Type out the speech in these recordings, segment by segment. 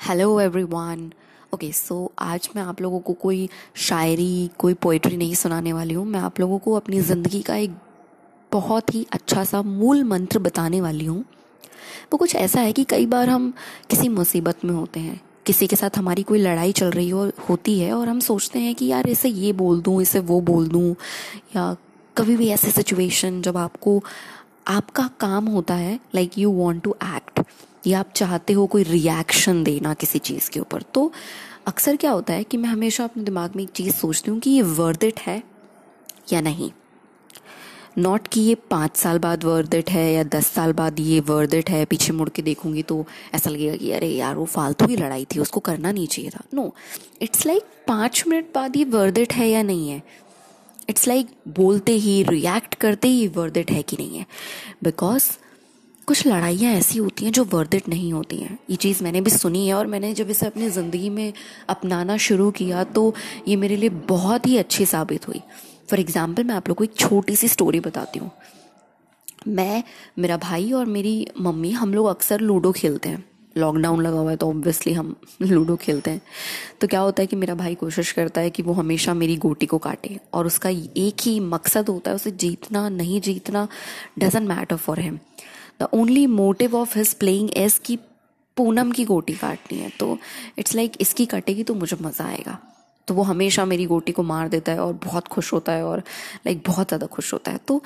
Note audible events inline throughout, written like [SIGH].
Hello everyone okay so आज मैं आप लोगों को कोई शायरी, कोई पोइट्री नहीं सुनाने वाली हूँ। मैं आप लोगों को अपनी ज़िंदगी का एक बहुत ही अच्छा सा मूल मंत्र बताने वाली हूँ। वो कुछ ऐसा है कि कई बार हम किसी मुसीबत में होते हैं, किसी के साथ हमारी कोई लड़ाई चल रही हो, होती है और हम सोचते हैं कि यार इसे ये बोल दूँ, इसे वो बोल दूँ, या कभी भी ऐसे सिचुएशन जब आपको, आपका काम होता है like you want to act या आप चाहते हो कोई रिएक्शन देना किसी चीज़ के ऊपर। तो अक्सर क्या होता है कि मैं हमेशा अपने दिमाग में एक चीज़ सोचती हूँ कि ये वर्थ इट है या नहीं। नॉट कि ये पाँच साल बाद वर्थ इट है या दस साल बाद ये वर्थ इट है, पीछे मुड़ के देखूँगी तो ऐसा लगेगा कि अरे यार, वो फालतू ही लड़ाई थी, उसको करना नहीं चाहिए था। नो इट्स लाइक पाँच मिनट बाद ये वर्थ इट है या नहीं है। इट्स लाइक like बोलते ही रिएक्ट करते ही वर्थ इट है कि नहीं है। बिकॉज़ कुछ लड़ाइयाँ ऐसी होती हैं जो वर्दिट नहीं होती हैं। ये चीज़ मैंने भी सुनी है और मैंने जब इसे अपनी ज़िंदगी में अपनाना शुरू किया तो ये मेरे लिए बहुत ही अच्छी साबित हुई। फॉर एग्ज़ाम्पल मैं आप लोग को एक छोटी सी स्टोरी बताती हूँ। मैं, मेरा भाई और मेरी मम्मी, हम लोग अक्सर लूडो खेलते हैं। लॉकडाउन लगा हुआ है तो ऑब्वियसली हम [LAUGHS] लूडो खेलते हैं। तो क्या होता है कि मेरा भाई कोशिश करता है कि वो हमेशा मेरी गोटी को काटे और उसका एक ही मकसद होता है उसे जीतना, नहीं जीतना doesn't matter for him the only motive of his playing age की पूनम की गोटी काटनी है। तो इट्स लाइक like, इसकी कटेगी तो मुझे मज़ा आएगा। तो वो हमेशा मेरी गोटी को मार देता है और बहुत खुश होता है और लाइक बहुत ज़्यादा खुश होता है। तो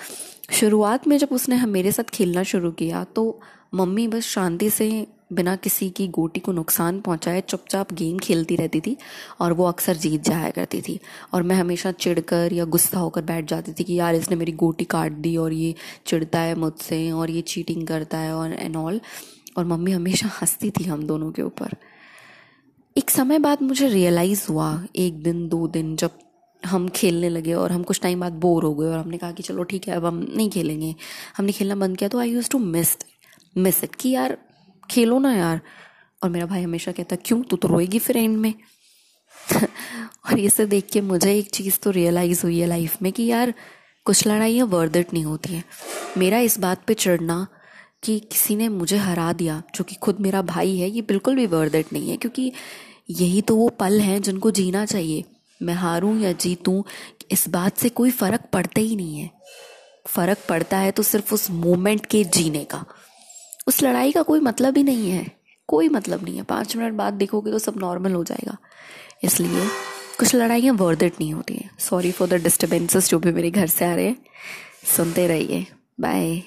शुरुआत में जब उसने मेरे साथ खेलना शुरू किया तो मम्मी बस शांति से बिना किसी की गोटी को नुकसान पहुँचाए चुपचाप गेम खेलती रहती थी और वो अक्सर जीत जाया करती थी। और मैं हमेशा चिढ़कर या गुस्सा होकर बैठ जाती थी कि यार, इसने मेरी गोटी काट दी और ये चिढ़ता है मुझसे और ये चीटिंग करता है और एंड ऑल और मम्मी हमेशा हंसती थी हम दोनों के ऊपर। एक समय बाद मुझे रियलाइज़ हुआ, एक दिन, दो दिन, जब हम खेलने लगे और हम कुछ टाइम बाद बोर हो गए और हमने कहा कि चलो ठीक है, अब हम नहीं खेलेंगे। हमने खेलना बंद किया तो I used to miss miss it कि यार खेलो ना यार। और मेरा भाई हमेशा कहता, क्यों? तू तो रोएगी फिर एंड में। [LAUGHS] और ये सब देख के मुझे एक चीज़ तो रियलाइज़ हुई है लाइफ में कि यार, कुछ लड़ाइयाँ वर्दिट नहीं होती हैं। मेरा इस बात पे चढ़ना कि किसी ने मुझे हरा दिया, जो कि खुद मेरा भाई है, ये बिल्कुल भी वर्दिट नहीं है, क्योंकि यही तो वो पल हैं जिनको जीना चाहिए। मैं हारूं या जीतूं, इस बात से कोई फ़र्क पड़ता ही नहीं है। फ़र्क पड़ता है तो सिर्फ़ उस मोमेंट के जीने का। उस लड़ाई का कोई मतलब ही नहीं है। कोई मतलब नहीं है। पाँच मिनट बाद देखोगे तो सब नॉर्मल हो जाएगा। इसलिए कुछ लड़ाइयाँ वर्दिट नहीं होती हैं। सॉरी फॉर द डिस्टर्बेंसेस जो भी मेरे घर से आ रहे हैं। सुनते रहिए। बाय